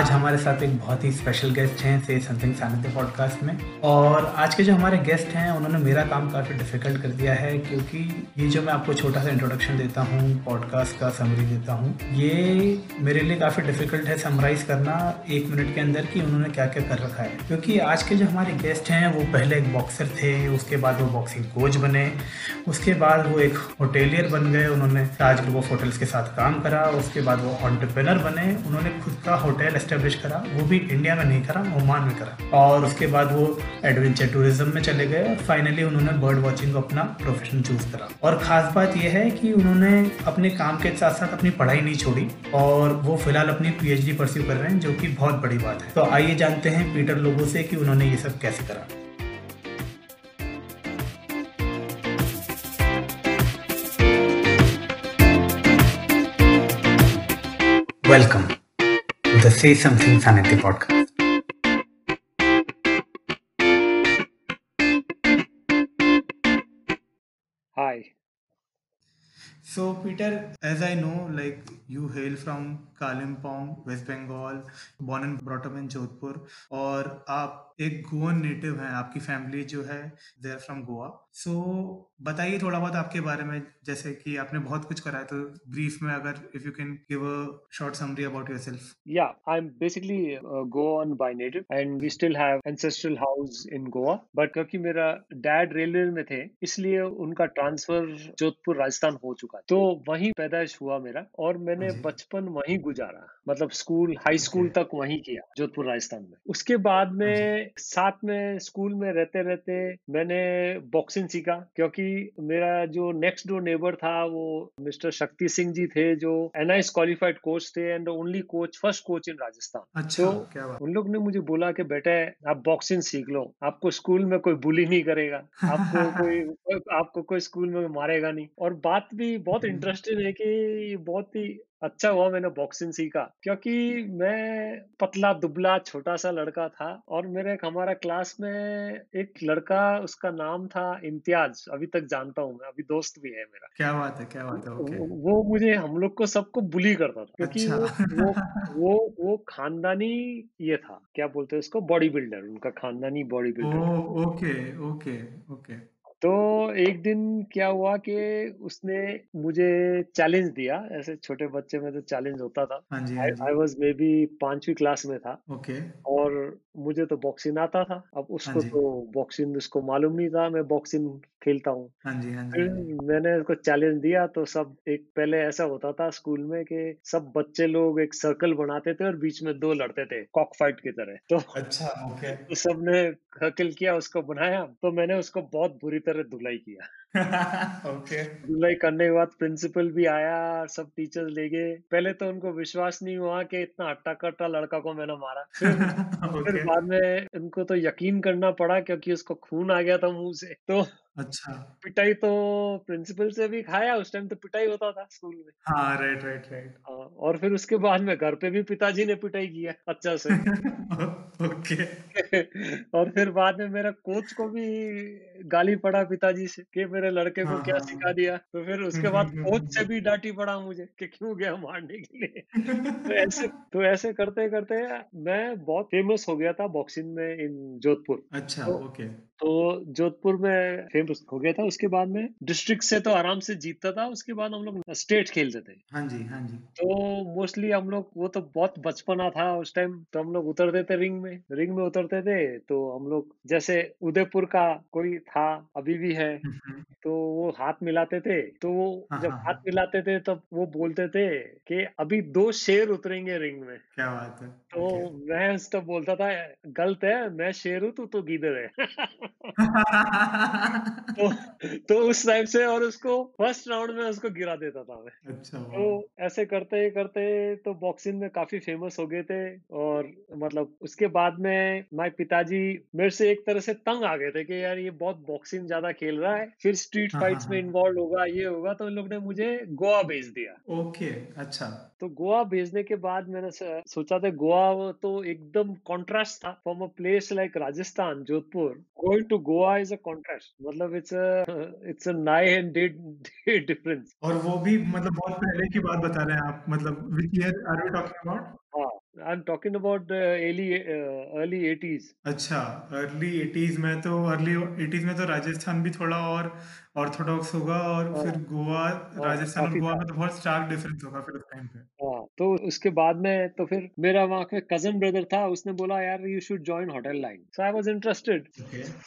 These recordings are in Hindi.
आज हमारे साथ एक बहुत ही स्पेशल गेस्ट हैं से समथिंग सानिध्य पॉडकास्ट में। और आज के जो हमारे गेस्ट हैं, उन्होंने मेरा काम काफ़ी डिफ़िकल्ट कर दिया है, क्योंकि ये जो मैं आपको छोटा सा इंट्रोडक्शन देता हूँ पॉडकास्ट का समरी देता हूँ, ये मेरे लिए काफ़ी डिफ़िकल्ट है समराइज करना एक मिनट के अंदर कि उन्होंने क्या क्या कर रखा है। क्योंकि आज के जो हमारे गेस्ट हैं, वो पहले एक बॉक्सर थे, उसके बाद वो बॉक्सिंग कोच बने, उसके बाद वो एक होटेलियर बन गए, उन्होंने ताज ग्रुप ऑफ़ होटल्स के साथ काम करा, उसके बाद वो ऑन्टरप्रेनर बने, उन्होंने खुद का होटल एस्टेब्लिश करा, वो भी इंडिया में नहीं करा ओमान में करा। और उसके बाद वो एडवेंचर टूरिज़्म में चले गए और फाइनली उन्होंने बर्ड वॉचिंग को अपना प्रोफेशन चूज़ करा। और खास बात यह है कि उन्होंने अपने काम के साथ साथ अपनी पढ़ाई नहीं छोड़ी और वो फ़िलहाल अपनी पीएचडी परस्यू कर रहे हैं, जो कि बहुत बड़ी बात है। तो आइए जानते हैं पीटर लोगों से कि उन्होंने ये सब कैसे करा। The Say Something Sanity podcast. Hi. So, Peter, as I know, like you hail from Kalimpong, West Bengal born and brought up in Jodhpur, और आप एक गोवन नेटिव हैं आपकी फैमिली जो है देर फ्रॉम गोवा सो बताइए थोड़ा बहुत आपके बारे में जैसे कि आपने बहुत कुछ करा है तो ब्रीफ में अगर if you can give a short summary about yourself या I am basically Goan by native and we still have ancestral house in Goa but क्योंकि मेरा डैड रेलवे में थे इसलिए उनका ट्रांसफ़र जोधपुर राजस्थान हो चुका तो वहीं पैदाइश हुआ मेरा और मैंने बचपन वहीं गुजारा मतलब स्कूल हाई स्कूल तक वहीं किया जोधपुर राजस्थान में। उसके बाद में साथ में स्कूल में रहते रहते मैंने बॉक्सिंग सीखा क्योंकि मेरा जो नेक्स्ट डोर नेबर था वो मिस्टर शक्ति सिंह जी थे जो एनआईएस क्वालिफाइड कोच थे and only coach first coach in Rajasthan. अच्छा, तो क्या बात? उन लोग ने मुझे बोला कि बेटे आप बॉक्सिंग सीख लो आपको स्कूल में कोई बुली नहीं करेगा आपको कोई आपको कोई स्कूल में मारेगा नहीं। और बात भी बहुत इंटरेस्टिंग है कि बहुत ही अच्छा हुआ मैंने बॉक्सिंग सीखा क्योंकि मैं पतला दुबला छोटा सा लड़का था और मेरे एक हमारा क्लास में एक लड़का उसका नाम था इम्तियाज़ अभी तक जानता हूँ मैं अभी दोस्त भी है मेरा। क्या बात है क्या बात है ओके वो मुझे हम लोग को सबको बुली करता था क्योंकि अच्छा। वो, वो वो वो खानदानी ये था क्या बोलते हैं उसको बॉडी बिल्डर उनका खानदानी body builder okay okay okay तो एक दिन क्या हुआ कि उसने मुझे चैलेंज दिया। ऐसे छोटे बच्चे में तो चैलेंज होता था। आई वॉज़ मे बी पांचवी क्लास में था। ओके। और मुझे तो बॉक्सिंग आता था। अब हाँ उसको तो बॉक्सिंग उसको मालूम नहीं था। मैं बॉक्सिंग खेलता हूँ। हाँ हाँ फिर मैंने उसको चैलेंज दिया तो सब एक पहले ऐसा होता था स्कूल में कि सब बच्चे लोग एक सर्कल बनाते थे और बीच में दो लड़ते थे कॉक फाइट की तरह। तो अच्छा ओके तो सबने सर्कल किया उसको बनाया तो मैंने उसको बहुत बुरी तरह धुलाई किया। ओके धुलाई करने के बाद प्रिंसिपल भी आया सब टीचर्स ले गए। पहले तो उनको विश्वास नहीं हुआ कि इतना हट्टा कट्टा लड़का को मैंने मारा। फिर, okay. फिर बाद में उनको तो यकीन करना पड़ा क्योंकि उसको खून आ गया था मुँह से। तो अच्छा। पिटाई तो प्रिंसिपल से भी खाया उस टाइम तो पिटाई होता था स्कूल में। हाँ राइट राइट राइट और फिर उसके बाद में घर पे भी पिताजी ने पिटाई किया अच्छा से। ओके और फिर बाद में मेरा कोच को भी गाली पड़ा पिताजी से कि मेरे लड़के को हाँ, क्या हाँ, सिखा हाँ। दिया? तो फिर उसके बाद कोच से भी डांटी पड़ा मुझे कि क्यों गया मारने के लिए? तो ऐसे तो ऐसे करते करते मैं बहुत फ़ेमस हो गया था बॉक्सिंग में इन जोधपुर अच्छा तो, ओके तो जोधपुर में फ़ेमस हो गया था। उसके बाद में डिस्ट्रिक्ट से तो आराम से जीतता था। उसके बाद हम लोग स्टेट खेलते थे। हाँ जी हाँ जी। तो मोस्टली हम लोग वो तो बहुत बचपना था उस टाइम तो हम लोग उतरते थे रिंग में। रिंग में उतरते थे तो हम लोग जैसे उदयपुर का कोई था अभी भी है तो वो हाथ मिलाते थे। तो वो हाँ, जब हाँ, हाथ हाँ। मिलाते थे तब वो बोलते थे कि अभी दो शेर उतरेंगे रिंग में। क्या बात है। तो मैं उस तब बोलता था गलत है मैं शेर हूँ तू तो गीदड़ है। तो तो उस टाइम से और उसको फ़र्स्ट राउंड में उसको गिरा देता था मैं। अच्छा। तो ऐसे करते करते तो बॉक्सिंग में काफ़ी फ़ेमस हो गए थे और मतलब उसके बाद में माय पिताजी मेरे से एक तरह से तंग आ गए थे कि यार ये बहुत बॉक्सिंग ज़्यादा खेल रहा है फिर स्ट्रीट हाँ, फाइट्स हाँ, में इन्वॉल्व हाँ। होगा ये होगा तो उन लोग ने मुझे गोवा भेज दिया। ओके अच्छा। तो गोवा भेजने के बाद मैंने सोचा था गोवा तो एकदम कॉन्ट्रास्ट था from a place like Rajasthan Jodhpur going to Goa is a contrast मतलब it's it's a and and day difference और वो भी मतलब बहुत पहले की बात बता रहे हैं आप मतलब which year are you talking about हाँ I am talking about early early 80s अच्छा अर्ली 80s में तो अर्ली 80s में तो राजस्थान भी थोड़ा और ऑर्थोडॉक्स होगा और हाँ, फिर गोवा हाँ, राजस्थान और गोवा में तो बहुत स्टार्क डिफरेंस होगा फिर उस टाइम पे। हाँ तो उसके बाद में तो फिर मेरा वहाँ पे कज़न ब्रदर था उसने बोला यार you should join hotel line so I was interested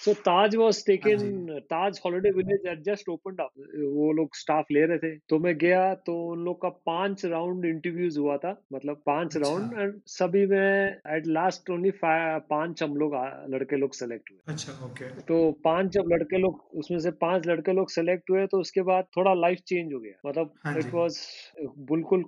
so Taj was taken Taj holiday village at just opened up वो लोग स्टाफ ले रहे थे। तो मैं गया तो उन लोग का पाँच राउंड इंटरव्यूज़ हुआ था। मतलब पाँच अच्छा। राउंड एंड सभी में एट लास्ट ओनली पाँच हम लोग लड़के लोग सेलेक्ट हुए। अच्छा ओके तो पाँच जब लड़के लोग उसमें से पाँच लड़के लोग सेलेक्ट हुए तो उसके बाद थोड़ा लाइफ चेंज हो गया। मतलब हाँ इट जी। वाज बिल्कुल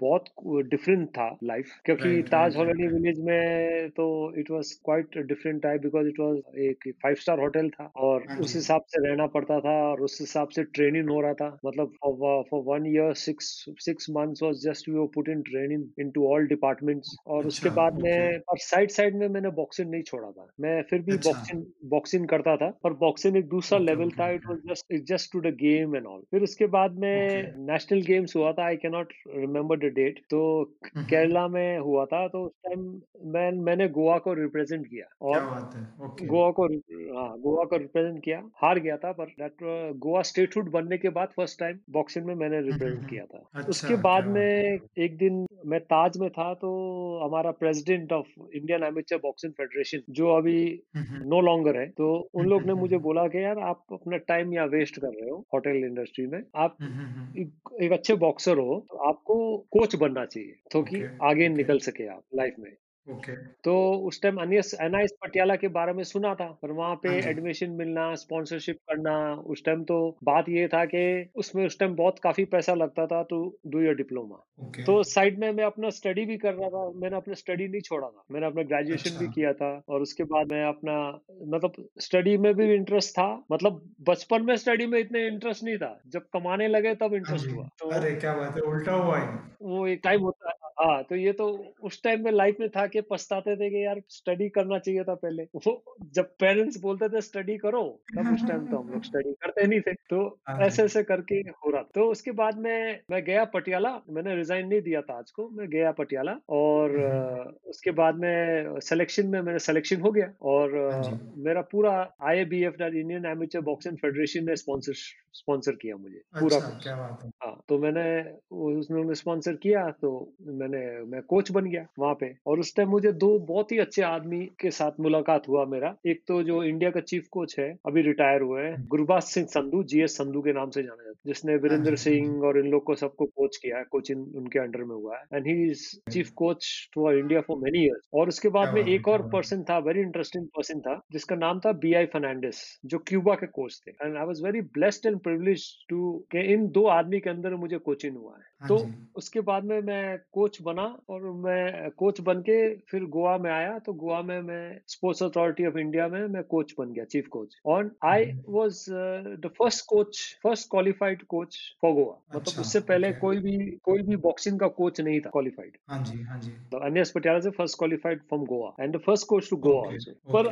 बहुत डिफरेंट था लाइफ क्योंकि ताज हॉलिडे विलेज में तो it was quite different type because it was एक फाइव स्टार होटल था और हाँ उस हिसाब से रहना पड़ता था और उस हिसाब से ट्रेनिंग हो रहा था। मतलब for one year six six months was just we were put in training into all departments और उसके अच्छा बाद में और साइड साइड में मैंने बॉक्सिंग नहीं छोड़ा था। मैं फिर भी अच्छा। बॉक्सिंग बॉक्सिंग करता था। पर बॉक्सिंग एक दूसरा लेवल था it was just just to the game and all फिर उसके बाद में नेशनल गेम्स हुआ था I can not remember the date तो हम्म केरला में हुआ था तो उस टाइम मैं मैंने गोवा को रिप्रेजेंट किया और है गोवा को हाँ गोवा को रिप्रेजेंट किया। हार गया था पर गोवा स्टेटहुड बनने के बाद फ़र्स्ट टाइम बॉक्सिंग में मैंने हम्म हम्म रिप्रेजेंट हम्म। किया था। अच्छा उसके बाद में एक दिन मैं ताज में था तो हमारा president of Indian amateur boxing federation जो अभी हम्म हम्म। नो लॉन्गर है तो उन हम्म लोग ने हम्म मुझे हम्म बोला कि यार आप अपना टाइम यहाँ वेस्ट कर रहे हो होटल इंडस्ट्री में आप हम्म हम्म हम्म, एक, एक अच्छे बॉक्सर हो तो आपको कोच बनना चाहिए तो कि okay. आगे okay. निकल सके आप लाइफ में ओके तो उस टाइम अनियस एनआईएस पटियाला के बारे में सुना था पर वहाँ पे हाँ जी। एडमिशन मिलना स्पॉन्सरशिप करना उस टाइम तो बात ये था कि उसमें उस टाइम बहुत काफ़ी पैसा लगता था to do your diploma okay तो साइड में मैं अपना स्टडी भी कर रहा था मैंने अपना स्टडी नहीं छोड़ा था मैंने अपना ग्रेजुएशन अच्छा। भी किया था और उसके बाद मैं अपना मतलब स्टडी में भी इंटरेस्ट था मतलब बचपन में स्टडी में इतने इंटरेस्ट नहीं था जब कमाने लगे तब हाँ इंटरेस्ट जी। हुआ तो अरे क्या बात है उल्टा हुआ है वो एक टाइम होता है। हाँ तो ये तो उस टाइम में लाइफ में था कि पछताते थे कि यार स्टडी करना चाहिए था पहले। वो जब पेरेंट्स बोलते थे स्टडी करो तब उस टाइम तो हम लोग स्टडी करते नहीं थे। तो हाँ। ऐसे ऐसे करके हो रहा तो उसके बाद में मैं गया पटियाला। मैंने रिजाइन नहीं दिया ताज को। मैं गया पटियाला और हम्म हम्म, उसके बाद में सिलेक्शन में मेरा सिलेक्शन हो गया और हाँ मेरा पूरा I B F Indian amateur boxing federation ने स्पॉन्सर स्पॉन्सर किया मुझे पूरा अच्छा है। तो मैंने उन्होंने स्पॉन्सर किया तो मैंने मैं कोच बन गया वहाँ पे। और उस टाइम मुझे दो बहुत ही अच्छे आदमी के साथ मुलाकात हुआ मेरा। एक तो जो इंडिया का चीफ कोच है अभी रिटायर हुए हैं गुरबाज सिंह संधू जीएस संधू के नाम से जाना जाता है। जिसने हाँ वीरेंद्र हाँ। सिंह और इन लोग को सबको कोच किया है कोचिंग उनके अंडर में हुआ है। And he is chief coach for India for many years और उसके बाद में एक और पर्सन था वेरी इंटरेस्टिंग पर्सन था जिसका नाम था बी आई फर्नांडिस जो क्यूबा के कोच थे। And I was very blessed and privilege to के इन दो आदमी के अंदर मुझे कोचिंग हुआ है। हाँ तो उसके बाद में मैं कोच बना और मैं कोच बन के फिर गोवा में आया। तो गोवा में मैं स्पोर्ट्स अथॉरिटी ऑफ़ इंडिया में मैं कोच बन गया चीफ कोच और I was the first coach first qualified coach for Goa. मतलब अच्छा उससे पहले ओके कोई भी कोई भी बॉक्सिंग का कोच नहीं था क्वालिफाइड हाँ जी हाँ जी। तो अनियस पटियाला से first qualified from Goa and the first coach to Goa also पर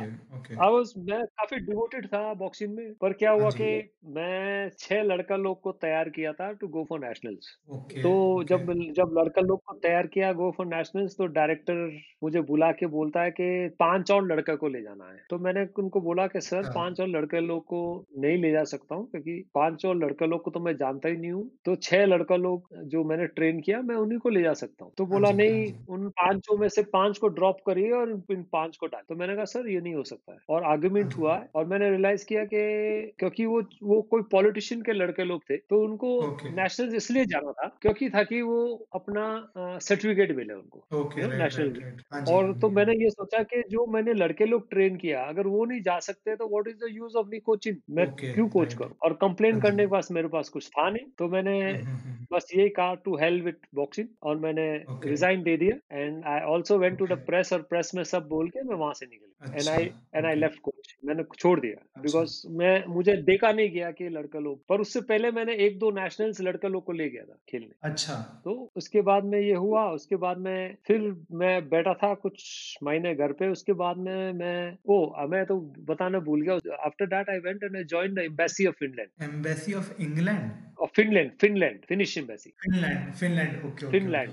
आई वाज मैं काफ़ी डिवोटेड था बॉक्सिंग में। पर क्या हाँ हुआ कि मैं छह लड़का लोग को तैयार किया था टू गो फॉर नेशनल्स तो जब जब लड़का लोग को तैयार किया गो फॉर नेशनल्स तो डायरेक्टर मुझे बुला के बोलता है कि पाँच और लड़का को ले जाना है। तो मैंने उनको बोला कि सर अच्छा पाँच और लड़के लोग को नहीं ले जा सकता हूँ क्योंकि पाँच और लड़का लोग को तो मैं जानता ही नहीं हूँ। तो छह लड़का लोग जो मैंने ट्रेन किया मैं उन्हीं को ले जा सकता हूँ। तो हाँ बोला हाँ नहीं जी। उन पाँचों में से पाँच को ड्रॉप करिए और इन पाँच को डाल। तो मैंने कहा सर ये नहीं हो सकता है। और हाँ। आर्ग्यूमेंट हुआ और मैंने रियलाइज़ किया कि क्योंकि वो वो कोई पॉलिटिशियन के लड़के लोग थे तो उनको नेशनल इसलिए जाना था क्योंकि था कि वो अपना सर्टिफिकेट मिले उनको okay you national right right हाँ और हाँ तो मैंने ये सोचा कि जो मैंने लड़के लोग ट्रेन किया अगर वो नहीं जा सकते तो what is the use of me coaching मैं ओके क्यों कोच करूँ? और कंप्लेन हाँ करने के पास मेरे पास कुछ था नहीं तो मैंने हम्म हम्म हम्म, बस यही कहा टू हेल विथ बॉक्सिंग और मैंने रिजाइन दे दिया। And I also went to the press और प्रेस में सब बोल के मैं वहाँ से निकल एंड अच्छा I and I left coach मैंने छोड़ दिया। अच्छा। बिकॉज़ मैं मुझे देखा नहीं गया कि लड़का लोग पर उससे पहले मैंने एक दो नेशनल्स लड़का लोग को ले गया था खेलने। अच्छा। तो उसके बाद में ये हुआ हुआ उसके बाद में फिर मैं बैठा था कुछ महीने घर पे उसके बाद में मैं ओ मैं तो बताना भूल गया after that I went and I join the embassy of Finland embassy of England of Finland Finland Finnish embassy Finland Finland okay Finland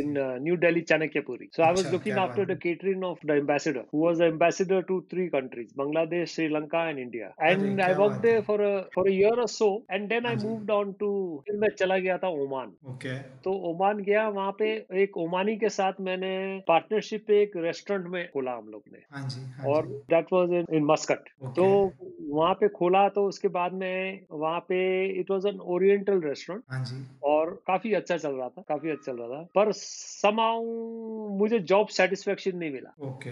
in New Delhi Chanakyapuri so I was looking after the catering of the ambassador who was the ambassador to three countries Bangladesh Sri Lanka and India and I work there for for a year और so and then I moved on to फिर मैं चला गया था ओमान. ओके तो ओमान गया वहाँ पे एक ओमानी के साथ मैंने पार्टनरशिप पे एक रेस्टोरेंट में खोला हम लोग ने। हाँ जी हाँ और that was in in Muscat तो वहाँ पे खोला तो उसके बाद में वहाँ पे it was an oriental restaurant हाँ जी। और काफ़ी अच्छा चल रहा था काफ़ी अच्छा चल रहा था। पर समाउ मुझे जॉब सेटिस्फेक्शन नहीं मिला। ओके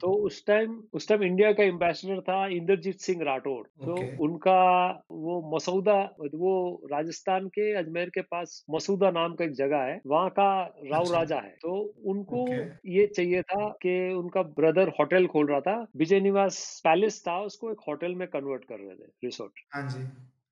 तो उस टाइम उस टाइम इंडिया का एम्बेसडर था इंद्रजीत सिंह राठौड़ तो। उनका वो मसौदा वो राजस्थान के अजमेर के पास मसूदा नाम का एक जगह है वहाँ का राव अच्छा। राजा है तो उनको ओके। ये चाहिए था कि उनका ब्रदर होटल खोल रहा था विजय निवास पैलेस था उसको एक होटल में कन्वर्ट कर रहे थे रिसोर्ट हाँ जी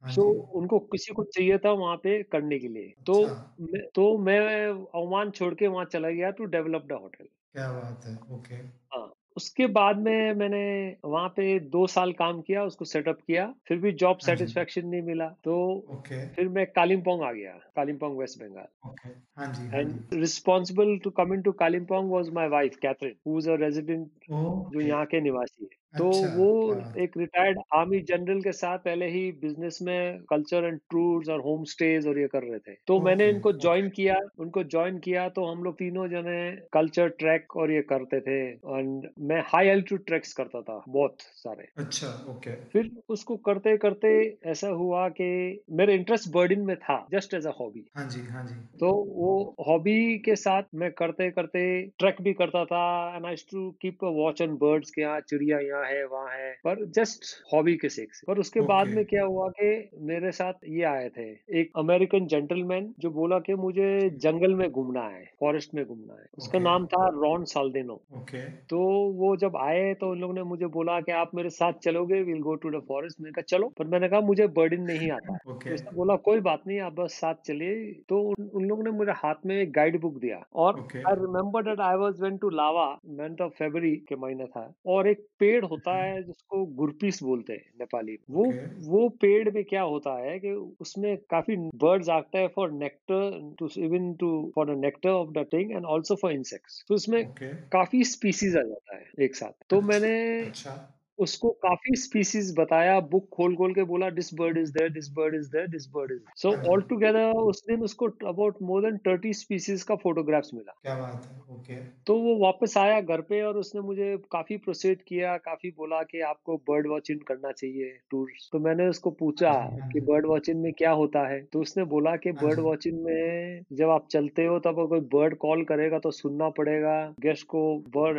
हाँ तो उनको किसी को चाहिए था वहाँ पे करने के लिए तो अच्छा। मैं तो मैं ओमान छोड़ के वहाँ चला गया टू डेवलप द होटल क्या बात है ओके। हाँ उसके बाद में मैंने वहाँ पे दो साल काम किया उसको सेटअप किया फिर भी जॉब हाँ जी। सेटिस्फेक्शन नहीं मिला तो ओके। फिर मैं कालिम्पोंग आ गया कालिम्पोंग वेस्ट बंगाल। ओके हाँ जी हाँ and ji. Responsible to come in to Kalimpong was my wife Catherine who is a resident जो ओके यहाँ के निवासी है। तो अच्छा, वो क्या एक रिटायर्ड आर्मी जनरल के साथ पहले ही बिज़नेस में कल्चर एंड टूर्स और होम स्टेज और ये कर रहे थे। तो मैंने ओके, इनको ओके। ज्वाइन किया उनको ज्वाइन किया तो हम लोग तीनों जने कल्चर ट्रैक और ये करते थे एंड मैं हाई एल्टीट्यूड ट्रैक्स करता था बहुत सारे। अच्छा ओके। फिर उसको करते करते ऐसा हुआ कि मेरे इंटरेस्ट बर्डिन में था जस्ट एज अ हॉबी हाँ जी हाँ जी। तो वो हॉबी के साथ मैं करते करते ट्रैक भी करता था and I to keep watch on birds के यहाँ चिड़िया यहाँ है वहाँ है। पर जस्ट हॉबी के सेक से। पर उसके okay. बाद में क्या हुआ कि मेरे साथ ये आए थे। एक अमेरिकन जेंटलमैन जो बोला कि मुझे जंगल में घूमना है फॉरेस्ट में घूमना है। उसका Okay. नाम था रॉन साल्देनो ओके तो वो जब आए तो उन लोगों ने मुझे बोला कि आप मेरे साथ चलोगे will go to the forest मैंने कहा चलो। पर मैंने कहा मुझे बर्डिन नहीं आता। ओके तो उसने बोला कोई बात नहीं आप बस साथ चलिए। तो उन, उन लोगों ने मेरे हाथ में एक गाइड बुक दिया। और I remember date I was went to Lava month of February के महीना था। और एक पेड़ होता है जिसको गुरपीस बोलते हैं नेपाली में। वो Okay. वो पेड़ में क्या होता है कि उसमें काफ़ी बर्ड्स आते हैं for nectar to even to for the nectar of the thing and also for insects तो उसमें okay. काफ़ी स्पीसीज आ जाता है एक साथ तो मैंने अच्छा उसको काफ़ी स्पीसीज बताया बुक खोल खोल के बोला this bird is there this bird is there this bird is so. All together उस दिन उसको about more than thirty species का फोटोग्राफ्स मिला। क्या बात है ओके। okay. तो वो वापस आया घर पे और उसने मुझे काफ़ी प्रोसीड किया काफ़ी बोला कि आपको बर्ड वॉचिंग करना चाहिए टूर्स तो मैंने उसको पूछा हाँ। हाँ कि बर्ड वॉचिंग में क्या होता है? तो उसने बोला कि हाँ। बर्ड वॉचिंग में जब आप चलते हो तब कोई बर्ड कॉल करेगा तो सुनना पड़ेगा गेस्ट को बर्ड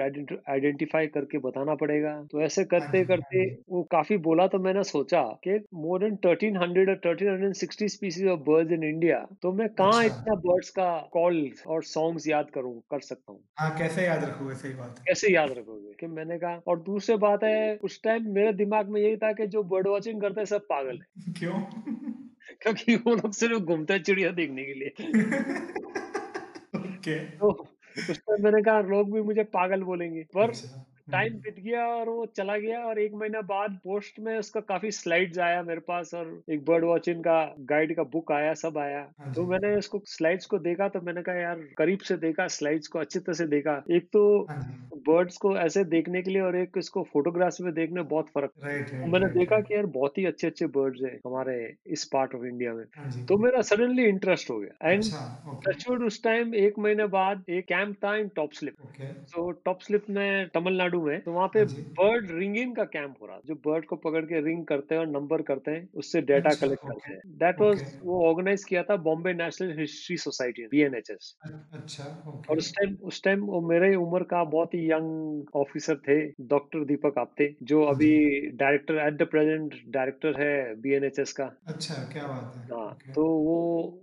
आइडेंटिफाई करके बताना पड़ेगा। तो ऐसे करते करते वो काफ़ी बोला तो मैंने सोचा कि मोर देन थर्टीन हंड्रेड और thirteen hundred sixty species of birds in India तो मैं कहाँ अच्छा। इतना बर्ड्स का कॉल और सॉन्ग्स याद करूँ कर सकता हूँ? हाँ कैसे याद रखोगे? सही बात है। कैसे याद रखोगे? कि मैंने कहा और दूसरी बात है उस टाइम मेरे दिमाग में यही था कि जो बर्ड वॉचिंग करते हैं सब पागल है। क्यों? क्योंकि वो लोग सिर्फ़ घूमते हैं चिड़िया देखने के लिए। ओके। तो उस टाइम मैंने कहा लोग भी मुझे पागल बोलेंगे। पर अच्छा। टाइम बीत गया और वो चला गया और एक महीना बाद पोस्ट में उसका काफ़ी स्लाइड्स आया मेरे पास और एक बर्ड वॉचिंग का गाइड का बुक आया सब आया। हाँ तो मैंने उसको स्लाइड्स को देखा तो मैंने कहा यार करीब से देखा स्लाइड्स को अच्छी तरह से देखा। एक तो हाँ बर्ड्स को ऐसे देखने के लिए और एक इसको फोटोग्राफ्स में देखने बहुत फ़र्क है। तो मैंने देखा। कि यार बहुत ही अच्छे अच्छे बर्ड्स हैं हमारे इस पार्ट ऑफ़ इंडिया में। हाँ तो मेरा सडनली इंटरेस्ट हो गया। एंड अच्छा टचवुड उस टाइम एक महीने बाद एक कैंप था इन टॉप स्लिप तो टॉप स्लिप में तमिलनाडु में तो वहाँ पे हाँ बर्ड रिंगिंग का कैंप हो रहा जो बर्ड को पकड़ के रिंग करते हैं और नंबर करते हैं उससे डेटा अच्छा, कलेक्ट करते हैं। दैट वाज वो ऑर्गेनाइज किया था Bombay national history society BNHS अच्छा ओके और उस टाइम उस टाइम वो मेरे उम्र का बहुत ही यंग ऑफिसर थे डॉक्टर दीपक आप्ते जो हाँ अभी director at the present director है बीएनएचएस का। अच्छा क्या बात है। हाँ तो वो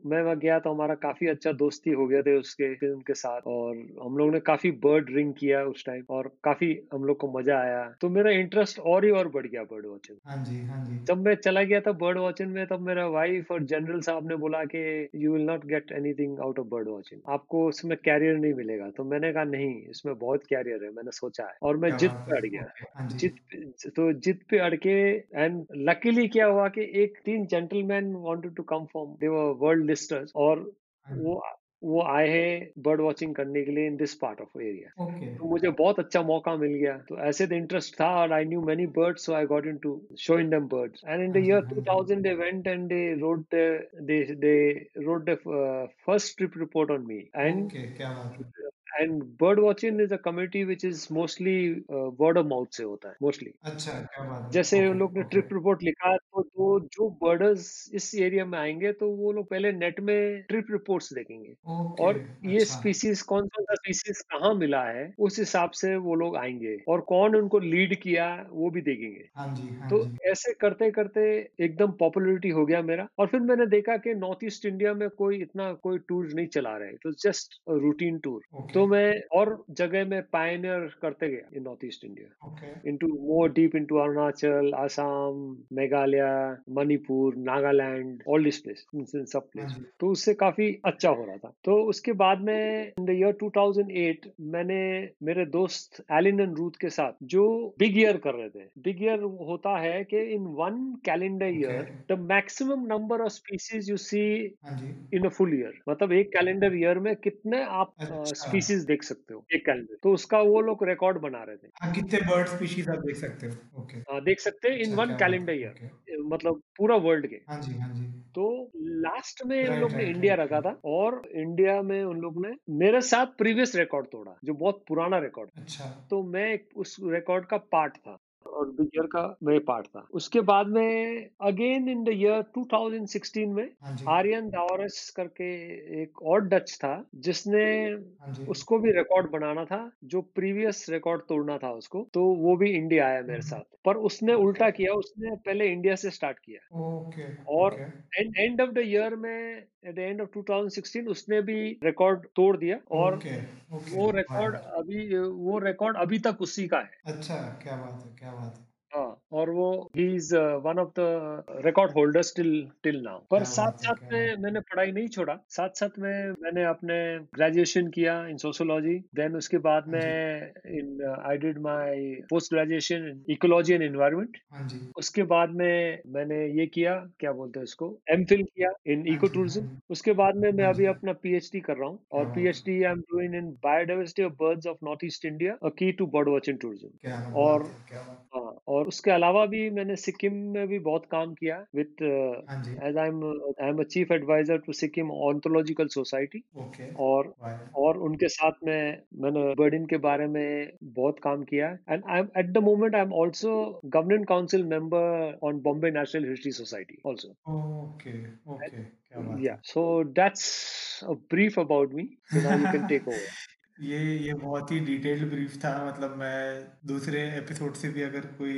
मैं वहाँ गया तो हमारा काफ़ी अच्छा दोस्ती हो गया थे उसके फ़िल्म के साथ। और हम लोगों ने काफ़ी बर्ड रिंग किया उस टाइम और काफ़ी हम लोग को मज़ा आया। तो मेरा इंटरेस्ट और ही और बढ़ गया बर्ड वॉचिंग हाँ जी हाँ जी। जब मैं चला गया था बर्ड वॉचिंग में तब मेरा वाइफ और जनरल साहब ने बोला कि you will not get anything out of bird watching आपको उसमें कैरियर नहीं मिलेगा। तो मैंने कहा नहीं इसमें बहुत कैरियर है। मैंने सोचा है। और मैं जिद पे अड़ गया। हाँ जिद तो जिद पे अड़ के एंड लकीली क्या हुआ कि एक तीन gentleman wanted to come from they were world listers और हाँ वो वो आए हैं बर्ड वॉचिंग करने के लिए in this part of area तो मुझे बहुत अच्छा मौका मिल गया। तो ऐसे तो इंटरेस्ट था और I knew many birds so I got show in them bird and in the year 2000 they went and they rode they they wrote the first trip report on me and and bird watching is a community which is mostly word of mouth से होता है मोस्टली अच्छा क्या बात जैसे उन लोग ने ट्रिप रिपोर्ट लिखा तो तो जो बर्डर्स इस एरिया में आएँगे तो वो लोग पहले नेट में ट्रिप रिपोर्ट्स देखेंगे। और ये अच्छा। स्पीसीज कौन सा स्पीसीज कहाँ मिला है उस हिसाब से वो लोग आएँगे। और कौन उनको लीड किया वो भी देखेंगे। हाँ जी हाँ तो जी। ऐसे करते करते एकदम पॉपुलरिटी हो गया मेरा। और फिर मैंने देखा कि नॉर्थ ईस्ट इंडिया में कोई इतना कोई टूर नहीं चला रहे it just routine tour okay तो मैं और जगह में पायनियर करते गया in North East India more deep into Arunachal, Assam, Meghalaya, Manipur, Nagaland, all these places, in सब प्लेस तो उससे काफ़ी अच्छा हो रहा था। तो उसके बाद में इन द ईयर 2008 मैंने मेरे दोस्त एलिन एंड रूथ के साथ जो बिग ईयर कर रहे थे। बिग ईयर होता है कि in one calendar year the maximum number of species you see in a full year मतलब एक कैलेंडर ईयर में कितने आप अच्छा। स्पीसीज देख सकते हो। एक कैलेंडर तो उसका वो लोग रिकॉर्ड बना रहे थे। हाँ कितने बर्ड स्पीशीज आप देख सकते हो? Okay okay. देख सकते हैं इन वन कैलेंडर ईयर मतलब पूरा वर्ल्ड के। हाँ जी हाँ जी। तो लास्ट में इन लोग ने इंडिया रखा था और इंडिया में उन लोग ने मेरे साथ प्रीवियस रिकॉर्ड तोड़ा जो बहुत पुराना रिकॉर्ड अच्छा। तो मैं उस रिकॉर्ड का पार्ट था। और बिग ईयर का मैं पार्ट था। उसके बाद में अगेन इन द ईयर 2016 में हाँ आर्यन दावरस करके एक और डच था जिसने हाँ उसको भी रिकॉर्ड बनाना था जो प्रीवियस रिकॉर्ड तोड़ना था उसको तो वो भी इंडिया आया मेरे हम्म, साथ। पर उसने उल्टा किया उसने पहले इंडिया से स्टार्ट किया। ओके और and end of the year में एट द एंड ऑफ़ 2016 उसने भी रिकॉर्ड तोड़ दिया और okay, okay, वो रिकॉर्ड अभी वो रिकॉर्ड अभी तक उसी का है। अच्छा क्या बात है क्या बात है हाँ। और वो he is one of the record holders till till now पर क्या साथ साथ में मैंने पढ़ाई नहीं छोड़ा। साथ साथ में मैंने अपने ग्रेजुएशन किया इन सोशोलॉजी देन उसके बाद हाँ में in I did my post graduation in ecology and environment हाँ उसके बाद में मैंने ये किया क्या बोलते हैं इसको एम फिल किया इन हाँ इको हाँ टूरिज़्म उसके बाद में मैं हाँ अभी अपना पीएचडी कर रहा हूँ। और बात है PhD I am doing in biodiversity of birds of North East India a key to bird watching tourism और है। हाँ और उसके अलावा भी मैंने सिक्किम में भी बहुत काम किया हाँ as I am I am a chief advisor to Sikkim ontological society और और उनके साथ में मैंने बर्डिन के बारे में बहुत काम किया and I am at the moment I am also government council member on Bombay natural history society also okay okay है। So that's a brief about me so now you can take over ये ये बहुत ही डिटेल्ड ब्रीफ था मतलब मैं दूसरे एपिसोड से भी अगर कोई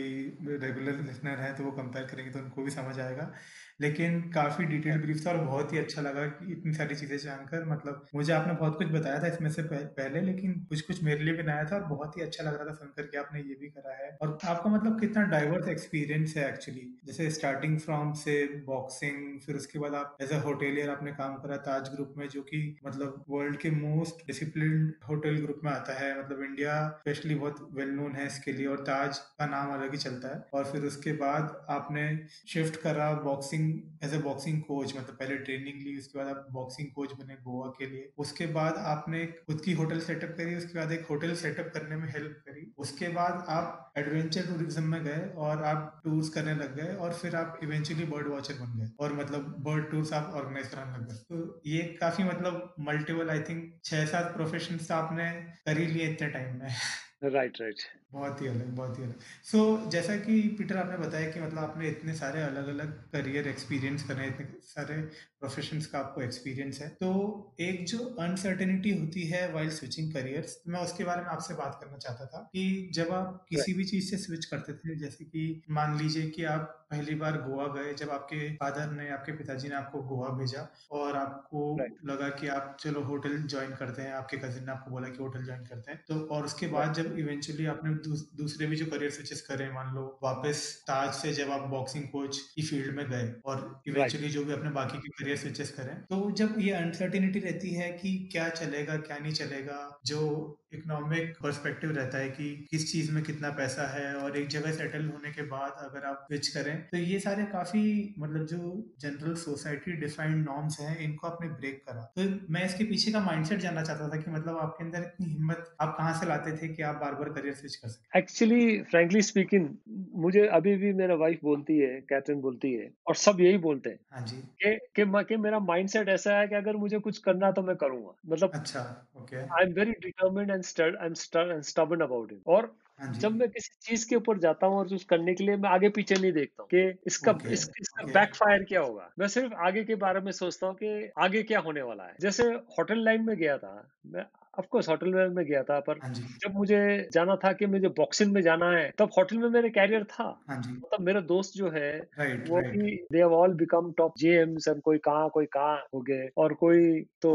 रेगुलर लिसनर है तो वो कंपेयर करेंगे तो उनको भी समझ आएगा। लेकिन काफ़ी डिटेल ब्रीफ था और बहुत ही अच्छा लगा कि इतनी सारी चीज़ें जानकर। मतलब मुझे आपने बहुत कुछ बताया था इसमें से पहले, लेकिन कुछ कुछ मेरे लिए भी नया था और बहुत ही अच्छा लग रहा था सुनकर कि आपने ये भी करा है। और आपका मतलब कितना डाइवर्स एक्सपीरियंस है एक्चुअली जैसे स्टार्टिंग फ्रॉम से बॉक्सिंग फिर उसके बाद आप एज ए होटेलियर आपने काम करा ताज ग्रुप में, जो कि मतलब वर्ल्ड के मोस्ट डिसिप्लिन होटल ग्रुप में आता है। मतलब इंडिया स्पेशली बहुत वेल नोन है इसके लिए और ताज का नाम अलग ही चलता है। और फिर उसके बाद आपने शिफ्ट करा boxing as a boxing coach मतलब पहले ट्रेनिंग ली, उसके बाद आप बॉक्सिंग कोच बने गोवा के लिए। उसके बाद आपने खुद की होटल सेटअप करी, उसके बाद एक होटल सेटअप करने में हेल्प करी। उसके बाद आप एडवेंचर टूरिज़्म में गए और आप टूर्स करने लग गए और फिर आप इवेंचुअली बर्ड वॉचर बन गए। और मतलब बर्ड टूर्स आप ऑर्गेनाइज कराने लग गए। तो ये काफ़ी मतलब मल्टीपल आई थिंक छह सात प्रोफेशन आपने कर ही लिए इतने टाइम में। राइट राइट बहुत ही अलग बहुत ही अलग। सो so, जैसा कि पीटर आपने बताया कि मतलब आपने इतने सारे अलग अलग करियर एक्सपीरियंस करे इतने सारे प्रोफेशंस का आपको एक्सपीरियंस है तो एक जो अनसर्टेनिटी होती है वाइल स्विचिंग करियर्स मैं उसके बारे में आपसे बात करना चाहता था कि जब आप किसी भी चीज़ से स्विच करते थे जैसे कि मान लीजिए कि आप पहली बार गोवा गए जब आपके फादर ने आपके पिताजी ने आपको गोवा भेजा और आपको लगा कि आप चलो होटल ज्वाइन करते हैं आपके कजिन ने आपको बोला कि होटल ज्वाइन करते हैं तो और उसके बाद जब इवेंचुअली आपने दूस, दूसरे भी जो करियर स्विचेस करें मान लो वापस ताज से जब आप बॉक्सिंग कोच की फ़ील्ड में गए और इवेंचुअली जो भी अपने बाकी के करियर स्विचेस करें तो जब ये अनसर्टिनिटी रहती है कि क्या चलेगा क्या नहीं चलेगा जो इकोनॉमिक पर्सपेक्टिव रहता है कि किस चीज़ में कितना पैसा है और एक जगह सेटल होने के बाद अगर आप स्विच करें तो ये सारे काफ़ी मतलब जो जनरल सोसाइटी डिफाइंड नॉर्म्स हैं इनको आपने ब्रेक करा। तो मैं इसके पीछे का माइंडसेट जानना चाहता था कि मतलब आपके अंदर इतनी हिम्मत आप कहाँ से लाते थे कि आप बार बार करियर स्विच कर? एक्चुअली फ्रेंकली स्पीकिंग मुझे अभी भी मेरा वाइफ बोलती है कैथरीन बोलती है और सब यही बोलते हैं हाँ जी। कि कि, कि मेरा माइंडसेट ऐसा है कि अगर मुझे कुछ करना तो मैं करूँगा। मतलब अच्छा okay I am very determined and I am stubborn about it और हाँ जब मैं किसी चीज़ के ऊपर जाता हूँ और कुछ करने के लिए मैं आगे पीछे नहीं देखता हूँ कि इसका ओके इस, इसका ओके बैकफायर क्या होगा? मैं सिर्फ़ आगे के बारे में सोचता हूँ कि आगे क्या होने वाला है। जैसे होटल लाइन में गया था मैं ऑफ़ कोर्स होटल में में गया था पर हाँ जब मुझे जाना था कि मुझे बॉक्सिंग में जाना है तब होटल में मेरे कैरियर था। हाँ मतलब मेरा दोस्त जो है वो भी they have all become top gems and कोई कहा कोई कहाँ हो गए और कोई तो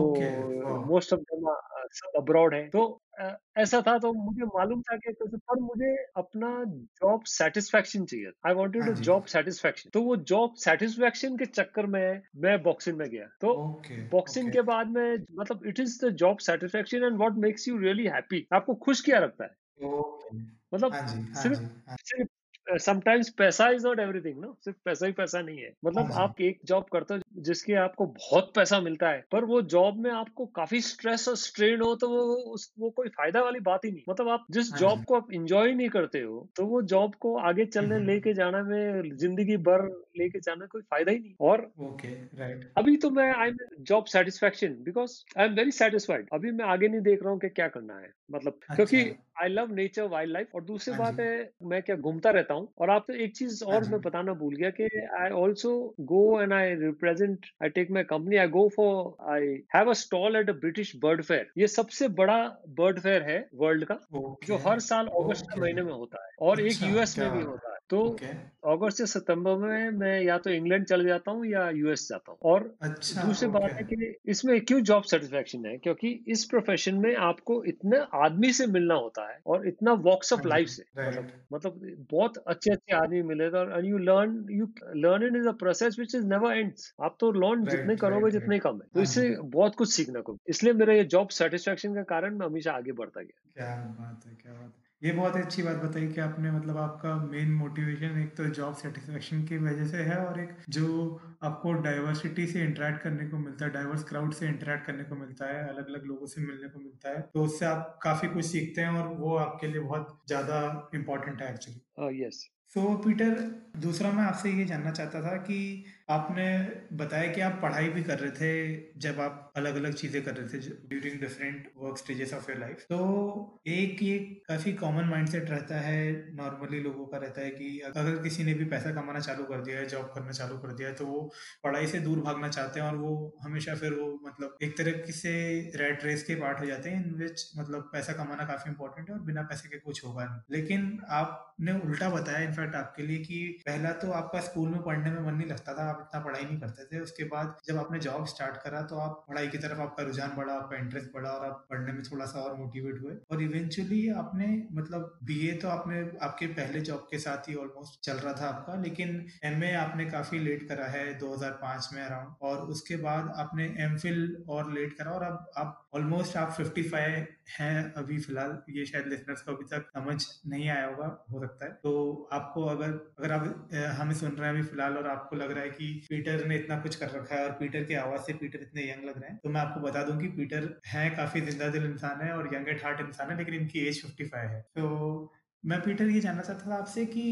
मोस्ट ऑफ़ देम सब अब्रॉड है। तो अ, ऐसा था तो मुझे मालूम था कि तो पर मुझे अपना जॉब सेटिस्फेक्शन चाहिए आई वॉन्टेड हाँ अ जी। जॉब सेटिस्फेक्शन तो वो जॉब सेटिस्फेक्शन के चक्कर में मैं बॉक्सिंग में गया। तो ओके बॉक्सिंग ओके। के बाद में मतलब it is the job satisfaction and what makes you really happy आपको खुश क्या रखता है? ओके। मतलब हाँ जी हाँ सिर्फ़ जी हाँ। सिर्फ़ समटाइम्स पैसा इज़ नॉट एवरीथिंग ना सिर्फ़ पैसा ही पैसा नहीं है। हाँ मतलब आप एक जॉब करते हो जिसके आपको बहुत पैसा मिलता है पर वो जॉब में आपको काफ़ी स्ट्रेस और स्ट्रेन हो तो वो उस वो कोई फ़ायदा वाली बात ही नहीं। मतलब आप जिस हाँ जॉब को आप इंजॉय नहीं करते हो तो वो जॉब को आगे चलने लेके जाने में ज़िंदगी भर लेके जाने कोई फ़ायदा ही नहीं। और ओके राइट। अभी तो मैं I am job satisfaction because I am very satisfied अभी मैं आगे नहीं देख रहा हूँ कि क्या करना है। मतलब क्योंकि अच्छा। I love nature wild life और दूसरी हाँ बात है मैं क्या घूमता रहता हूँ। और आप तो एक चीज़ हाँ और मैं बताना भूल गया कि I also go and I represent I take my company I go for I have a stall at a British bird fair ये सबसे बड़ा बर्ड फेयर है वर्ल्ड का जो हर साल अगस्त के महीने में होता है और एक अच्छा यूएस में भी होता है। तो अगस्त से सितंबर में मैं या तो इंग्लैंड चले जाता हूँ या यूएस जाता हूँ। और अच्छा दूसरी okay. बात है कि इसमें क्यों जॉब सेटिस्फेक्शन है? क्योंकि इस प्रोफेशन में आपको इतने आदमी से मिलना होता है और इतना वॉक्स ऑफ़ लाइफ से। मतलब मतलब बहुत अच्छे अच्छे आदमी मिलेगा और you learn you learn it is a process which is never ends आप तो लर्न जितने करोगे जितने कम है। तो हाँ इससे बहुत कुछ सीखने को इसलिए मेरा ये जॉब सेटिस्फेक्शन के कारण मैं हमेशा आगे बढ़ता गया। क्या बात है क्या बात है। ये बहुत अच्छी बात बताई कि आपने मतलब आपका मेन मोटिवेशन एक तो जॉब सेटिस्फेक्शन की वजह से है और एक जो आपको डाइवर्सिटी से इंटरेक्ट करने को मिलता है डाइवर्स क्राउड से इंटरेक्ट करने को मिलता है अलग अलग लोगों से मिलने को मिलता है तो उससे आप काफ़ी कुछ सीखते हैं और वो आपके लिए बहुत ज़्यादा इम्पोर्टेंट है एक्चुअली यस सो पीटर दूसरा मैं आपसे ये जानना चाहता था कि आपने बताया कि आप पढ़ाई भी कर रहे थे, जब आप अलग अलग चीज़ें कर रहे थे during different work stages of your life तो एक ये काफ़ी कॉमन माइंडसेट रहता है नॉर्मली लोगों का रहता है कि अगर किसी ने भी पैसा कमाना चालू कर दिया है जॉब करना चालू कर दिया है तो वो पढ़ाई से दूर भागना चाहते हैं और वो हमेशा फिर वो मतलब एक तरह से रेड रेस के पार्ट हो जाते हैं इन विच मतलब पैसा कमाना काफ़ी इंपॉर्टेंट है और बिना पैसे के कुछ होगा नहीं। लेकिन आपने उल्टा बताया इनफैक्ट आपके लिए कि पहला तो आपका स्कूल में पढ़ने में मन नहीं लगता था आप इतना पढ़ाई नहीं करते थे, उसके बाद जब आपने जॉब स्टार्ट करा तो आप पढ़ाई की तरफ़ आपका रुझान बढ़ा, आपका इंटरेस्ट बढ़ा और आप पढ़ने में थोड़ा सा और मोटिवेट हुए। और इवेंचुअली आपने मतलब बीए तो आपने, आपके पहले जॉब के साथ ही ऑलमोस्ट चल रहा था आपका, लेकिन एमए आपने काफ़ी लेट करा है 2005 में अराउंड और उसके बाद आपने एम और लेट करा और अब आप ऑलमोस्ट आप 55 हैं अभी फ़िलहाल। ये शायद लिसनर्स को अभी तक समझ नहीं आया होगा, हो सकता है। तो आपको अगर अगर आप हमें सुन रहे हैं अभी फ़िलहाल और आपको लग रहा है कि पीटर ने इतना कुछ कर रखा है और पीटर की आवाज़ से पीटर इतने यंग लग रहे हैं। तो मैं आपको बता दूँ कि पीटर है, काफ़ी ज़िंदा दिल इंसान है और यंग एट हार्ट इंसान है, लेकिन इनकी एज 55 है। तो मैं पीटर ये जानना चाहता था आपसे कि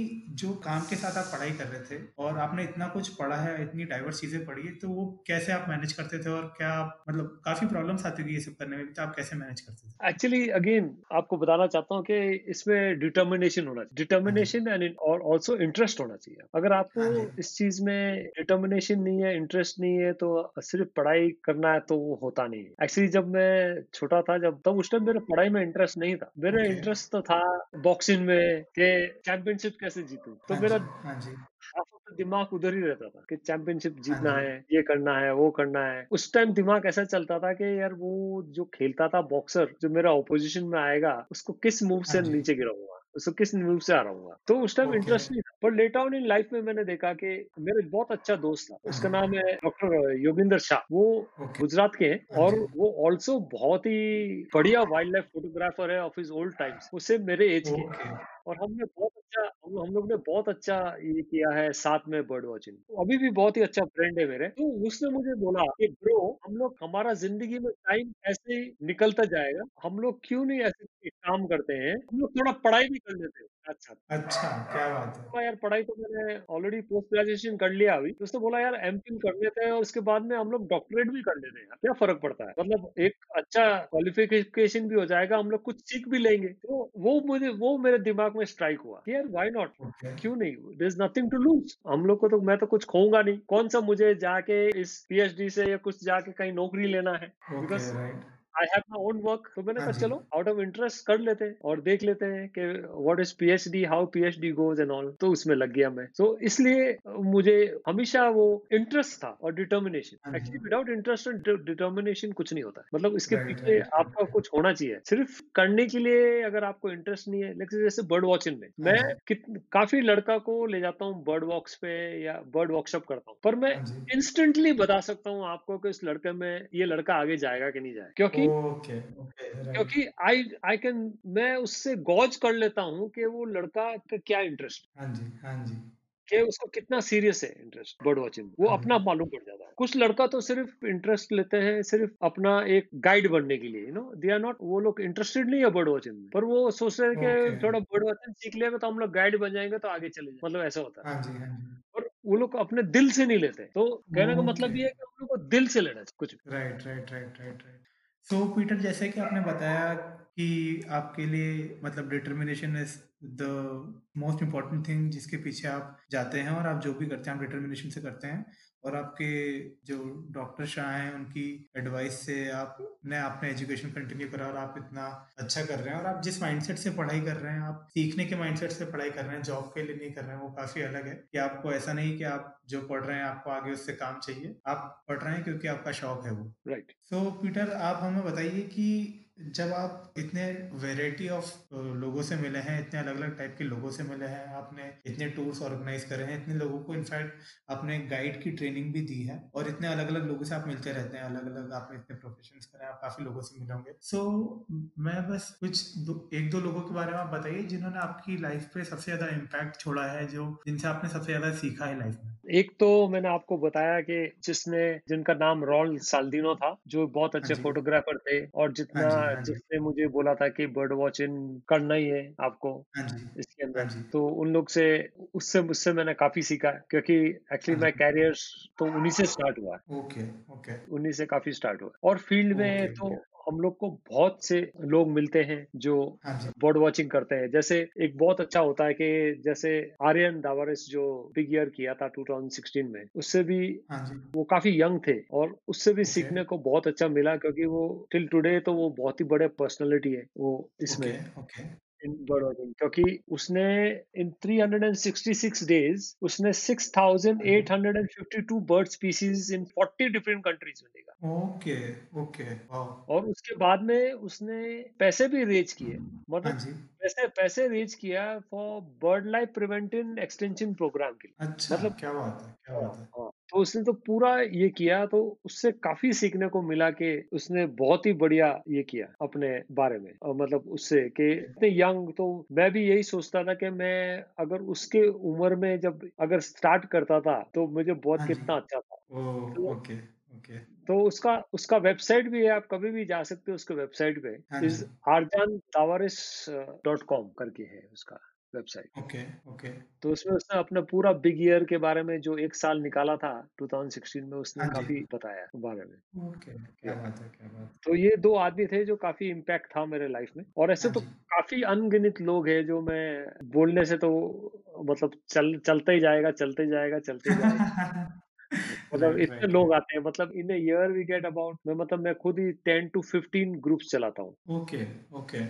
जो काम के साथ आप पढ़ाई कर रहे थे और आपने इतना कुछ पढ़ा है इतनी डाइवर्स चीज़ें पढ़ी है तो वो कैसे आप मैनेज करते थे और क्या आप मतलब काफ़ी प्रॉब्लम्स आती थी ये सब करने में तो आप कैसे मैनेज करते थे? एक्चुअली अगेन आपको बताना चाहता हूँ कि इसमें डिटर्मिनेशन होना चाहिए। डिटर्मिनेशन एंड और ऑल्सो इंटरेस्ट होना चाहिए। अगर आपको हाँ इस चीज़ में डिटर्मिनेशन नहीं है इंटरेस्ट नहीं है तो सिर्फ़ पढ़ाई करना है तो वो होता नहीं है। एक्चुअली जब मैं छोटा था जब तब उस टाइम मेरे पढ़ाई में इंटरेस्ट नहीं था। मेरा इंटरेस्ट तो था बॉक्सिंग में कि चैंपियनशिप कैसे जीतू? तो हाँ मेरा हाँ दिमाग उधर ही रहता था कि चैंपियनशिप हाँ जीतना है ये करना है वो करना है। उस टाइम दिमाग ऐसा चलता था कि यार वो जो खेलता था बॉक्सर जो मेरा ओपोजिशन में आएगा उसको किस मूव से नीचे गिराऊँगा? उसको किस मूव से आ रहा हूँ। तो उस टाइम इंटरेस्ट नहीं था पर लेट ऑन इन लाइफ में मैंने देखा कि मेरा बहुत अच्छा दोस्त था उसका नाम है डॉक्टर योगिंदर शाह। वो गुजरात के हैं हाँ और वो ऑल्सो बहुत ही बढ़िया वाइल्ड लाइफ फोटोग्राफर है ऑफ़ इज़ ओल्ड टाइम्स उससे मेरे एज के और हमने बहुत अच्छा हम हम लोग ने बहुत अच्छा ये किया है साथ में बर्ड वॉचिंग। तो अभी भी बहुत ही अच्छा फ्रेंड है मेरे। तो उसने मुझे बोला कि ब्रो हम लोग हमारा ज़िंदगी में टाइम ऐसे ही निकलता जाएगा। हम लोग क्यों नहीं ऐसे एक काम करते हैं? हम लोग थोड़ा पढ़ाई भी कर लेते हैं। अच्छा। अच्छा क्या बात है। यार पढ़ाई तो मैंने ऑलरेडी पोस्ट ग्रेजुएशन कर लिया अभी। तो उसने बोला यार एम कर लेते हैं और उसके बाद में हम लोग डॉक्टरेट भी कर लेते हैं क्या फ़र्क पड़ता है? मतलब एक अच्छा क्वालिफिकेशन भी हो जाएगा हम लोग कुछ सीख भी लेंगे। तो वो मुझे वो मेरे दिमाग में स्ट्राइक हुआ। यार वाई नॉट क्यों नहीं? There is nothing to lose हम लोग को तो मैं तो कुछ खोऊँगा नहीं। कौन सा मुझे जाके इस पीएचडी से या कुछ जाके कहीं नौकरी लेना है? Because because right I have my own work तो मैंने हाँ कहा चलो आउट ऑफ़ इंटरेस्ट कर लेते हैं और देख लेते हैं कि what is PhD how PhD goes and all तो उसमें लग गया मैं। तो इसलिए मुझे हमेशा वो इंटरेस्ट था और डिटर्मिनेशन हाँ actually without interest and determination कुछ नहीं होता। मतलब इसके पीछे आपका कुछ होना चाहिए। सिर्फ़ करने के लिए अगर आपको इंटरेस्ट नहीं है लेकिन जैसे बर्ड वॉचिंग में हाँ मैं काफ़ी लड़का को ले जाता हूँ बर्ड वॉक्स पे या बर्ड वर्कशॉप करता हूँ। पर मैं हाँ इंस्टेंटली बता सकता हूँ आपको कि इस लड़के में ये लड़का आगे जाएगा कि नहीं जाएगा। क्योंकि ओके ओके राइट। क्योंकि आई आई कैन मैं उससे गौज कर लेता हूँ कि वो लड़का का क्या इंटरेस्ट हाँ। जी हाँ जी। कि उसको कितना सीरियस है इंटरेस्ट बर्ड वॉचिंग वो हाँ अपना मालूम पड़ जाता है। कुछ लड़का तो सिर्फ़ इंटरेस्ट लेते हैं सिर्फ़ अपना एक गाइड बनने के लिए you know they are not वो लोग इंटरेस्टेड नहीं है बर्ड वॉचिंग में। पर वो सोच रहे हैं कि थोड़ा बर्ड वॉचिंग सीख लेगा तो हम लोग गाइड बन जाएँगे तो आगे चले जाएँगे। मतलब ऐसा होता है। हाँ जी हाँ जी। और वो लोग अपने दिल से नहीं लेते। तो कहने का मतलब ये है कि हम लोग को दिल से लेना कुछ right right right right right. So Peter जैसे कि आपने बताया कि आपके लिए मतलब determination is the most important thing जिसके पीछे आप जाते हैं और आप जो भी करते हैं, आप डिटर्मिनेशन से करते हैं। और आपके जो डॉक्टर शाह हैं उनकी एडवाइस से आपने आपने एजुकेशन कंटिन्यू करा और आप इतना अच्छा कर रहे हैं। और आप जिस माइंडसेट से पढ़ाई कर रहे हैं आप सीखने के माइंडसेट से पढ़ाई कर रहे हैं जॉब के लिए नहीं कर रहे हैं वो काफ़ी अलग है कि आपको ऐसा नहीं कि आप जो पढ़ रहे हैं आपको आगे उससे काम चाहिए। आप पढ़ रहे हैं क्योंकि आपका शौक है वो। राइट सो पीटर आप हमें बताइए कि जब आप इतने वेराइटी ऑफ़ लोगों से मिले हैं इतने अलग अलग टाइप के लोगों से मिले हैं आपने इतने टूर्स ऑर्गेनाइज करे हैं इतने लोगों को इनफैक्ट आपने गाइड की ट्रेनिंग भी दी है और इतने अलग अलग लोगों से आप मिलते रहते हैं अलग अलग आपने इतने प्रोफेशन करे आप काफ़ी लोगों से मिले होंगे। सो मैं बस कुछ दो, एक दो लोगों के बारे में आप बताइए जिन्होंने आपकी लाइफ पे सबसे ज़्यादा इम्पैक्ट छोड़ा है जो जिनसे आपने सबसे ज़्यादा सीखा है लाइफ में। एक तो मैंने आपको बताया कि जिसने जिनका नाम रॉल साल्दिनो था जो बहुत हाँ अच्छे फोटोग्राफर थे और जितना हाँ हाँ जिसने मुझे बोला था कि बर्ड वॉचिंग करना ही है आपको इसके अंदर। तो उन लोग से उससे मुझसे मैंने काफ़ी सीखा क्योंकि एक्चुअली मैं कैरियर तो उन्हीं से स्टार्ट हुआ ओके ओके। उन्हीं से काफ़ी स्टार्ट हुआ और फ़ील्ड में तो हम लोग को बहुत से लोग मिलते हैं जो हाँ बर्ड वॉचिंग करते हैं। जैसे एक बहुत अच्छा होता है कि जैसे आर्यन दावरिस जो बिग ईयर किया था 2016 में उससे भी हाँ वो काफ़ी यंग थे और उससे भी सीखने को बहुत अच्छा मिला क्योंकि वो टिल टुडे तो वो बहुत ही बड़े पर्सनैलिटी है वो इसमें। इन बर्ड वॉचिंग क्योंकि उसने इन 366 डेज़ उसने हाँ जी 6852 bird species in 40 different countries में देखा। ओके ओके और उसके बाद में उसने पैसे भी रेज किए हाँ मतलब पैसे पैसे रेज किया for bird life preventive extension program के लिए। अच्छा मतलब क्या बात है क्या बात है। हाँ तो उसने तो पूरा ये किया तो उससे काफ़ी सीखने को मिला कि उसने बहुत ही बढ़िया ये किया अपने बारे में। और मतलब उससे कि इतने यंग तो मैं भी यही सोचता था कि मैं अगर उसके उम्र में जब अगर स्टार्ट करता था तो मुझे बहुत हाँ कितना अच्छा था। ओ तो ओके ओके तो उसका उसका वेबसाइट भी है आप कभी भी जा सकते हो उसके वेबसाइट पे। हाँ इज़ आरजान दावारिस डॉट कॉम करके है उसका वेबसाइट। Okay okay. तो उसमें उसने अपना पूरा बिग ईयर के बारे में जो एक साल निकाला था 2016 में उसने हाँ काफ़ी बताया बारे में। ओके क्या बात है क्या बात तो ये दो आदमी थे जो काफ़ी इम्पैक्ट था मेरे लाइफ में। और ऐसे हाँ तो काफ़ी अनगिनत लोग हैं जो मैं बोलने से तो मतलब चल चलते ही जाएगा चलते ही जाएगा चलते ही जाएगा। मतलब right, इतने right. लोग आते हैं मतलब in year we get about मैं मतलब मैं खुद ही टेन टू फिफ्टीन ग्रुप्स चलाता हूँ ओके ओके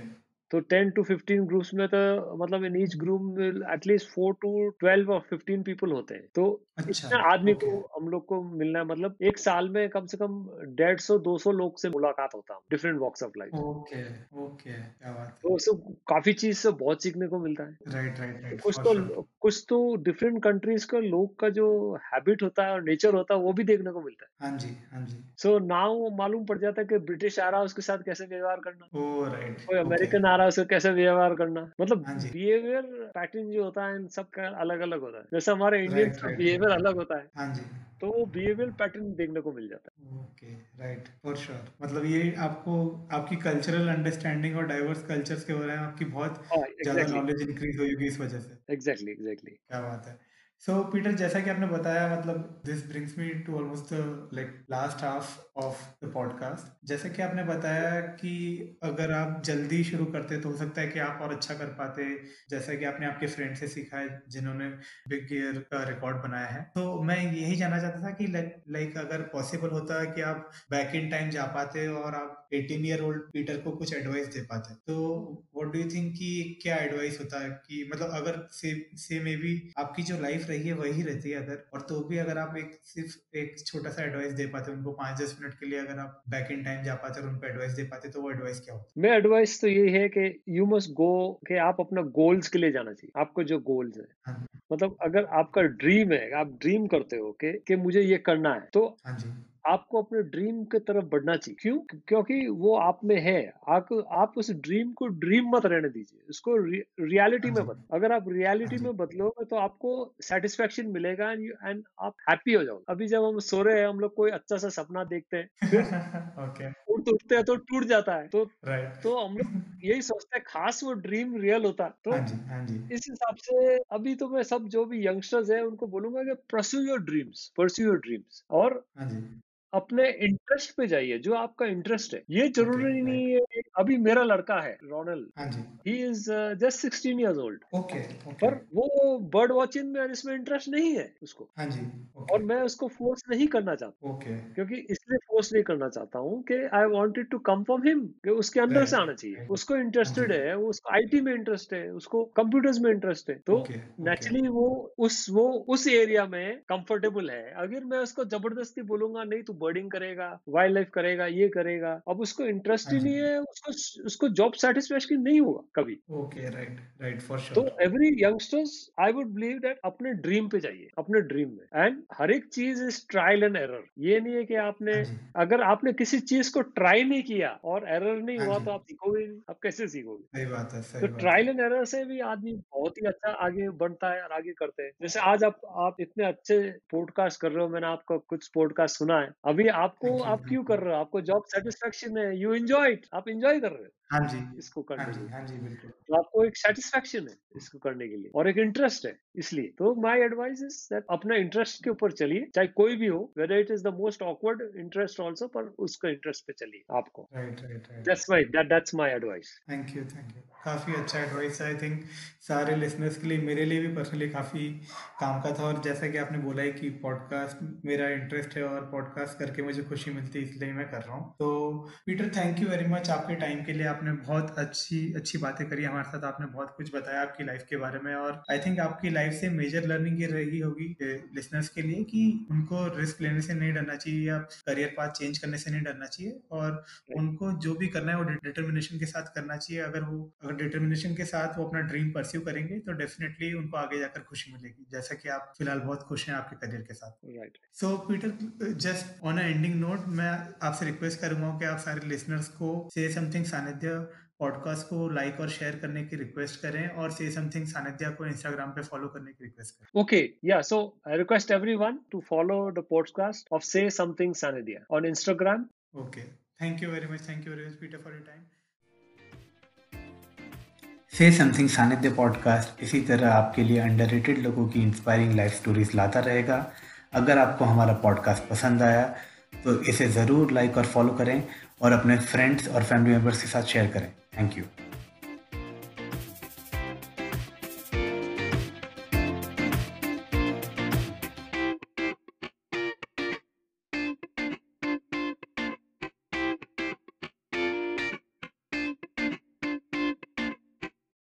तो टेन टू फिफ्टीन ग्रुप्स में तो मतलब इन ईच ग्रुप में at least four to twelve और फिफ्टीन पीपल होते हैं। तो अच्छा, इतने आदमी को हम लोग को मिलना मतलब एक साल में कम से कम डेढ़ सौ दो सौ लोग से मुलाकात होता है different walks of life okay okay क्या बात तो उससे काफ़ी चीज़ से बहुत सीखने को मिलता है। राइट राइट राइट कुछ तो कुछ तो डिफरेंट कंट्रीज़ का लोग का जो हैबिट होता है और नेचर होता है वो भी देखने को मिलता है। हाँ जी हाँ जी। सो नाउ मालूम पड़ जाता है कि ब्रिटिश आ रहा है उसके साथ कैसे व्यवहार करना। राइट कोई अमेरिकन आ रहा है उसको कैसे व्यवहार करना? मतलब बिहेवियर हाँ पैटर्न जो होता है इन सब का अलग अलग होता है। जैसे हमारे इंडियन का बिहेवियर अलग होता है हाँ जी। तो वो बिहेवियर पैटर्न देखने को मिल जाता है। ओके राइट फॉर श्योर मतलब ये आपको आपकी कल्चरल अंडरस्टैंडिंग और डाइवर्स कल्चर्स के बारे में आपकी बहुत ज़्यादा नॉलेज इंक्रीज होगी इस वजह से। एग्जैक्टली एग्जैक्टली क्या बात है। सो पीटर जैसा कि आपने बताया मतलब this brings me to almost like last half of the podcast जैसा कि आपने बताया कि अगर आप जल्दी शुरू करते तो हो सकता है कि आप और अच्छा कर पाते, जैसा कि आपने आपके फ्रेंड से सीखा है, जिन्होंने बिग गियर का रिकॉर्ड बनाया है। तो मैं यही जानना चाहता था कि लाइक अगर पॉसिबल होता कि आप बैक इन टाइम जा पाते और आप 18 ईयर ओल्ड पीटर को कुछ एडवाइस दे पाते तो व्हाट डू यू थिंक कि क्या एडवाइस होता है कि मतलब अगर से से मे बी आपकी जो लाइफ रही है वही रहती है अगर और तो भी अगर आप एक सिर्फ़ एक छोटा सा एडवाइस दे पाते उनको पाँच दस मिनट के लिए अगर आप बैक इन टाइम जा पाते और उनको एडवाइस दे पाते तो वो एडवाइस क्या होता मैं एडवाइस तो यही है कि यू मस्ट गो कि आप अपना गोल्स के लिए जाना चाहिए। आपको जो गोल्स है। हाँ मतलब अगर आपका ड्रीम है आप ड्रीम करते हो कि, कि मुझे ये करना है तो हाँ जी। आपको अपने ड्रीम की तरफ़ बढ़ना चाहिए। क्यों? क्योंकि वो आप में है। आप आप उस ड्रीम को ड्रीम मत रहने दीजिए। उसको रियलिटी हाँ में बदलो। अगर आप रियलिटी हाँ में बदलोगे तो आपको सेटिस्फेक्शन मिलेगा एंड आप हैप्पी हो जाओगे। अभी जब हम सो रहे हैं हम लोग कोई अच्छा सा सपना देखते हैं उठ उठते हैं तो टूट जाता है। तो तो हम लोग यही सोचते हैं खास वो ड्रीम रियल होता है। तो हाँ इस हिसाब से अभी तो मैं सब जो भी यंगस्टर्स है उनको बोलूँगा कि pursue your dreams pursue your dreams और अपने इंटरेस्ट पे जाइए जो आपका इंटरेस्ट है। ये ज़रूरी okay, नहीं है अभी मेरा लड़का है Ronal he is just sixteen years old okay पर वो बर्ड वॉचिंग में इसमें इंटरेस्ट नहीं है उसको। हाँ जी okay. और मैं उसको फोर्स नहीं करना चाहता। Okay. क्योंकि इसलिए फोर्स नहीं करना चाहता हूँ कि I wanted to come from him उसके अंदर से आना चाहिए। उसको इंटरेस्टेड हाँ है उसको आई में इंटरेस्ट है उसको कंप्यूटर्स में इंटरेस्ट है। तो नेचुरली वो उस वो उस एरिया में कंफर्टेबल है। अगर मैं उसको ज़बरदस्ती बोलूँगा नहीं तू बर्डिंग करेगा वाइल्ड लाइफ करेगा ये करेगा अब उसको इंटरेस्ट ही हाँ नहीं है उसको उसको जॉब सेटिस्फेक्शन नहीं होगा कभी। Okay right right for sure तो every youngsters I would believe that अपने ड्रीम पे जाइए अपने ड्रीम में। एंड हर एक चीज़ इज़ ट्रायल एंड एरर ये नहीं है कि आपने हाँ अगर आपने किसी चीज़ को ट्राई नहीं किया और एरर नहीं हाँ हुआ तो आप सीखोगे नहीं आप कैसे सीखोगे? सही बात है सही तो ट्रायल एंड एरर से भी आदमी बहुत ही अच्छा आगे बढ़ता है और आगे करते हैं। जैसे आज आप आप इतने अच्छे पॉडकास्ट कर रहे हो मैंने आपका कुछ पॉडकास्ट सुना है। अभी आपको आप क्यों कर रहे हो? आपको जॉब सेटिस्फेक्शन है। यू एंजॉय आप एंजॉय कर रहे हो हाँ जी। इसको करने हाँ जी, हाँ जी बिल्कुल। तो आपको एक सेटिस्फेक्शन है इसको करने के लिए और एक इंटरेस्ट है इसलिए। तो माय एडवाइस इज़ दैट अपना इंटरेस्ट के ऊपर चलिए चाहे कोई भी हो whether it is the most awkward interest also पर उसका इंटरेस्ट पे चलिए आपको। Right right right that's my that that's my advice thank you thank you काफ़ी अच्छा एडवाइस आई थिंक सारे लिसनर्स के लिए मेरे लिए भी पर्सनली काफ़ी काम का था और जैसा कि आपने बोला है कि पॉडकास्ट मेरा इंटरेस्ट है और पॉडकास्ट करके मुझे खुशी मिलती है इसलिए मैं कर रहा हूँ। तो Peter thank you very much आपके टाइम के लिए आपने बहुत अच्छी अच्छी बातें करी हमारे साथ। आपने बहुत कुछ बताया आपकी लाइफ के बारे में और आई थिंक आपकी लाइफ से मेजर लर्निंग ये रही होगी लिसनर्स के लिए कि उनको रिस्क लेने से नहीं डरना चाहिए या करियर पाथ चेंज करने से नहीं डरना चाहिए और उनको जो भी करना है वो डिटर्मिनेशन के साथ करना चाहिए। अगर वो अगर डिटर्मिनेशन के साथ वो अपना ड्रीम परस्यू करेंगे तो डेफिनेटली उनको आगे जाकर खुशी मिलेगी। जैसा कि आप फ़िलहाल बहुत खुश हैं आपके करियर के साथ। So Peter just on a ending note मैं आपसे रिक्वेस्ट करूँगा कि आप सारे लिसनर्स को से समथिंग सानिध्य पॉडकास्ट को लाइक और शेयर करने की रिक्वेस्ट करें और से समथिंग सानिध्या को इंस्टाग्राम पे फॉलो करने की रिक्वेस्ट करें। ओके या so I request everyone to follow the podcast of say something Sanidhya on Instagram okay thank you very much thank you very much Peter for your time say something Sanidhya podcast इसी तरह आपके लिए अंडररेटेड लोगों की इंस्पायरिंग लाइफ स्टोरीज लाता रहेगा। अगर आपको हमारा पॉडकास्ट पसंद आया तो इसे ज़रूर लाइक और फॉलो करें और अपने फ्रेंड्स और फैमिली मेंबर्स के साथ शेयर करें. Thank you